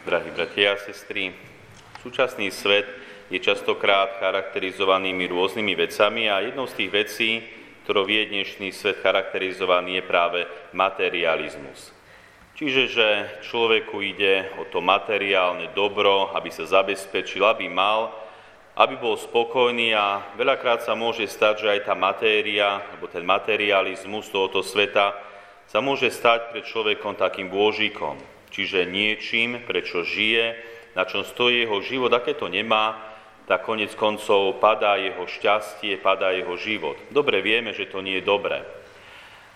Drahí bratia a sestry, súčasný svet je častokrát charakterizovanými rôznymi vecami a jednou z tých vecí, ktorou je dnešný svet charakterizovaný, je práve materializmus. Čiže, že človeku ide o to materiálne dobro, aby sa zabezpečil, aby mal, aby bol spokojný a veľakrát sa môže stať, že aj tá matéria, alebo ten materializmus tohoto sveta sa môže stať pre človekom takým bôžikom, čiže niečím, prečo žije, na čom stojí jeho život. A keď to nemá, tak konec koncov padá jeho šťastie, padá jeho život. Dobre vieme, že to nie je dobré.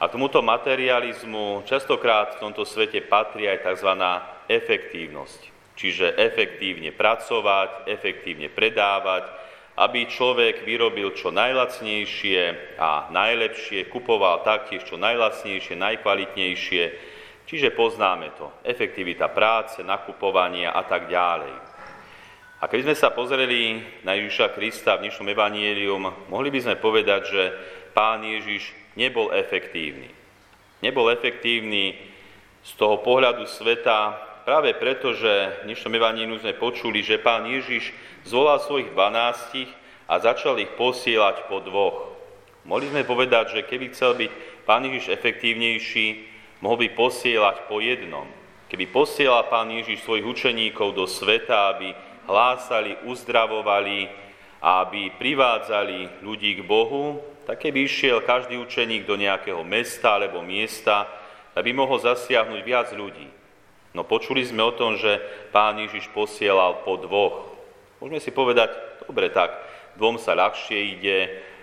A tomuto materializmu častokrát v tomto svete patrí aj tzv. efektívnosť. Čiže efektívne pracovať, efektívne predávať, aby človek vyrobil čo najlacnejšie a najlepšie, kupoval taktiež čo najlacnejšie, najkvalitnejšie, Čiže poznáme to. Efektivita práce, nakupovania a tak ďalej. A keď sme sa pozreli na Ježiša Krista v dnešnom evanielium, mohli by sme povedať, že pán Ježiš nebol efektívny. Nebol efektívny z toho pohľadu sveta práve preto, že v dnešnom evanielium sme počuli, že pán Ježiš zvolal svojich dvanástich a začal ich posielať po dvoch. Mohli sme povedať, že keby chcel byť pán Ježiš efektívnejší, mohol by posielať po jednom. Keby posielal Pán Ježiš svojich učeníkov do sveta, aby hlásali, uzdravovali a aby privádzali ľudí k Bohu, tak keby išiel každý učeník do nejakého mesta alebo miesta, aby mohol zasiahnuť viac ľudí. No počuli sme o tom, že Pán Ježiš posielal po dvoch. Môžeme si povedať, dobre, tak dvom sa ľahšie ide,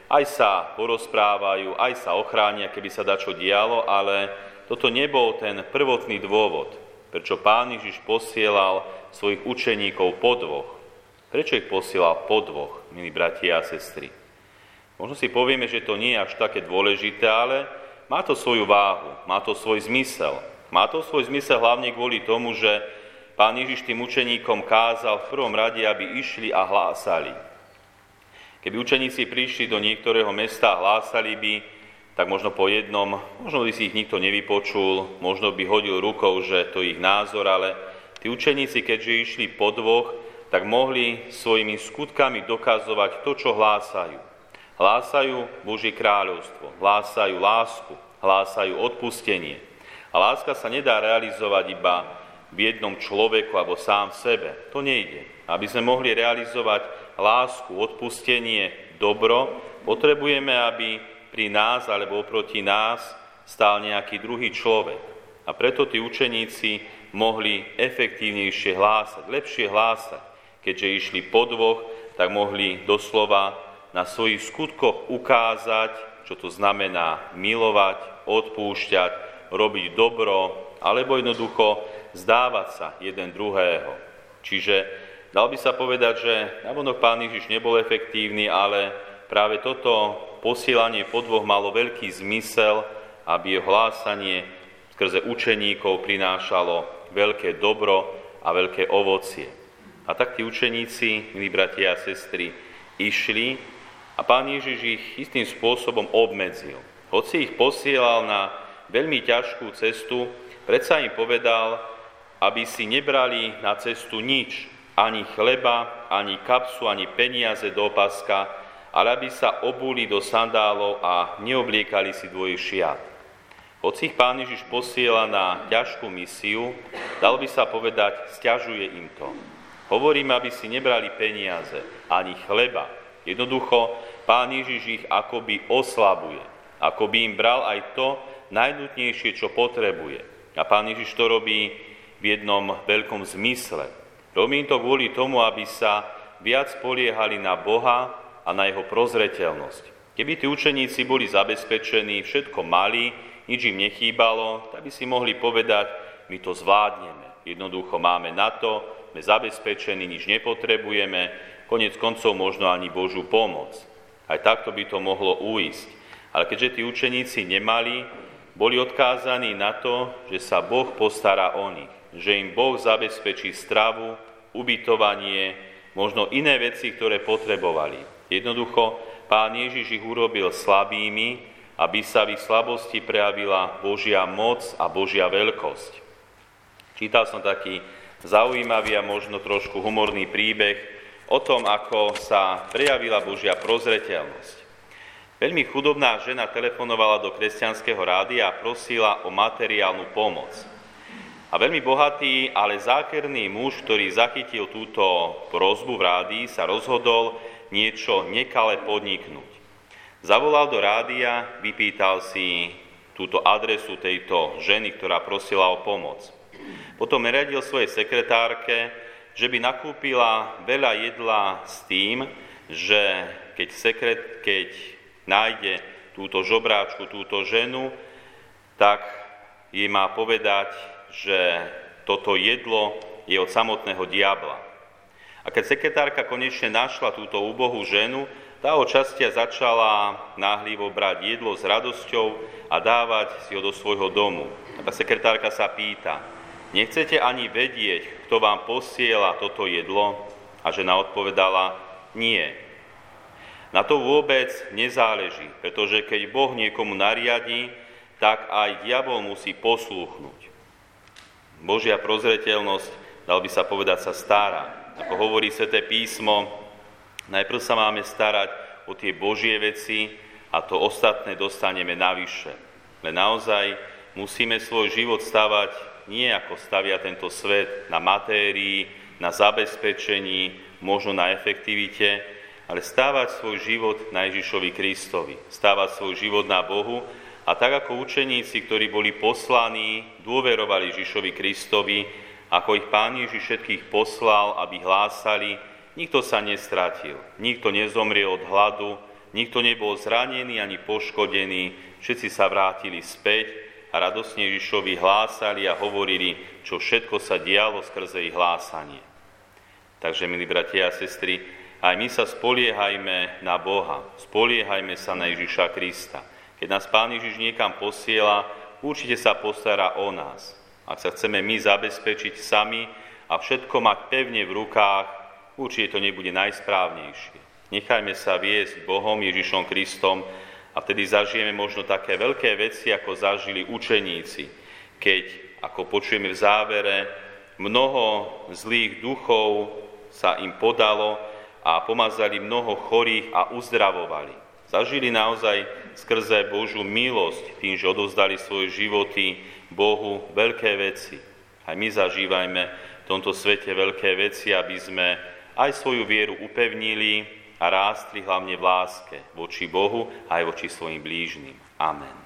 aj sa porozprávajú, aj sa ochránia, keby sa dačo dialo, ale toto nebol ten prvotný dôvod, prečo Pán Ježiš posielal svojich učeníkov po dvoch. Prečo ich posielal po dvoch, milí bratia a sestry? Možno si povieme, že to nie je až také dôležité, ale má to svoju váhu, má to svoj zmysel. Má to svoj zmysel hlavne kvôli tomu, že Pán Ježiš tým učeníkom kázal v prvom rade, aby išli a hlásali. Keby učeníci prišli do niektorého mesta a hlásali by, tak možno po jednom, možno by si ich nikto nevypočul, možno by hodil rukou, že to je ich názor, ale tí učeníci, keďže išli po dvoch, tak mohli svojimi skutkami dokazovať to, čo hlásajú. Hlásajú Božie kráľovstvo, hlásajú lásku, hlásajú odpustenie. A láska sa nedá realizovať iba v jednom človeku alebo sám v sebe. To nejde. Aby sme mohli realizovať lásku, odpustenie, dobro, potrebujeme, aby pri nás alebo oproti nás stál nejaký druhý človek. A preto tí učeníci mohli efektívnejšie hlásať, lepšie hlásať. Keďže išli po dvoch, tak mohli doslova na svojich skutkoch ukázať, čo to znamená milovať, odpúšťať, robiť dobro, alebo jednoducho zdávať sa jeden druhého. Čiže dal by sa povedať, že navonok pán Ježiš nebol efektívny, ale práve toto posielanie po dvoch malo veľký zmysel, aby jeho hlásanie skrze učeníkov prinášalo veľké dobro a veľké ovocie. A tak tí učeníci, milí bratia a sestry, išli a pán Ježiš ich istým spôsobom obmedzil. Hoci ich posielal na veľmi ťažkú cestu, predsa im povedal, aby si nebrali na cestu nič, ani chleba, ani kapsu, ani peniaze do opaska, ale aby sa obuli do sandálov a neobliekali si dvoje šiat. Hoci ich Pán Ježiš posiela na ťažkú misiu, dal by sa povedať, stiažuje im to. Hovorím, aby si nebrali peniaze, ani chleba. Jednoducho, Pán Ježiš ich akoby oslabuje. Akoby im bral aj to najnutnejšie, čo potrebuje. A Pán Ježiš to robí v jednom veľkom zmysle. Robí to kvôli tomu, aby sa viac poliehali na Boha a na jeho prozreteľnosť. Keby tí učeníci boli zabezpečení, všetko mali, nič im nechýbalo, tak by si mohli povedať, my to zvládneme. Jednoducho máme na to, sme zabezpečení, nič nepotrebujeme, konec koncov možno ani Božú pomoc. Aj takto by to mohlo uísť. Ale keďže tí učeníci nemali, boli odkázaní na to, že sa Boh postará o nich, že im Boh zabezpečí stravu, ubytovanie, možno iné veci, ktoré potrebovali. Jednoducho, Pán Ježiš ich urobil slabými, aby sa v ich slabosti prejavila Božia moc a Božia veľkosť. Čítal som taký zaujímavý a možno trošku humorný príbeh o tom, ako sa prejavila Božia prozreteľnosť. Veľmi chudobná žena telefonovala do kresťanského rádia a prosila o materiálnu pomoc. A veľmi bohatý, ale zákerný muž, ktorý zachytil túto prozbu v rádii, sa rozhodol niečo nekale podniknúť. Zavolal do rádia, vypýtal si túto adresu tejto ženy, ktorá prosila o pomoc. Potom radil svojej sekretárke, že by nakúpila veľa jedla s tým, že keď, sekret, keď nájde túto žobráčku, túto ženu, tak jej má povedať, že toto jedlo je od samotného diabla. A keď sekretárka konečne našla túto úbohú ženu, tá od častia začala náhlivo brať jedlo s radosťou a dávať si ho do svojho domu. A tá sekretárka sa pýta, Nechcete ani vedieť, kto vám posiela toto jedlo? A žena odpovedala, nie. Na to vôbec nezáleží, pretože keď Boh niekomu nariadí, tak aj diabol musí poslúchnuť. Božia prozreteľnosť, dal by sa povedať, sa stará. Ako hovorí Sveté písmo, najprv sa máme starať o tie Božie veci a to ostatné dostaneme navyše. Ale naozaj musíme svoj život stavať nie ako stavia tento svet na matérii, na zabezpečení, možno na efektivite, ale stávať svoj život na Ježišovi Kristovi, stávať svoj život na Bohu a tak ako učeníci, ktorí boli poslaní, dôverovali Ježišovi Kristovi, ako ich Pán Ježiš všetkých poslal, aby hlásali, nikto sa nestratil, nikto nezomriel od hladu, nikto nebol zranený ani poškodený, všetci sa vrátili späť a radosne Ježišovi hlásali a hovorili, čo všetko sa dialo skrze ich hlásanie. Takže, milí bratia a sestry, aj my sa spoliehajme na Boha, spoliehajme sa na Ježiša Krista. Keď nás Pán Ježiš niekam posiela, určite sa postará o nás. Ak sa chceme my zabezpečiť sami a všetko mať pevne v rukách, určite to nebude najsprávnejšie. Nechajme sa viesť Bohom Ježišom Kristom, a vtedy zažijeme možno také veľké veci, ako zažili učeníci, keď, ako počujeme v závere, mnoho zlých duchov sa im podalo a pomazali mnoho chorých a uzdravovali. Zažili naozaj skrze Božú milosť tým, že odovzdali svoje životy Bohu veľké veci. Aj my zažívajme v tomto svete veľké veci, aby sme aj svoju vieru upevnili, a rástli hlavne v láske voči Bohu aj voči svojim blížnym. Amen.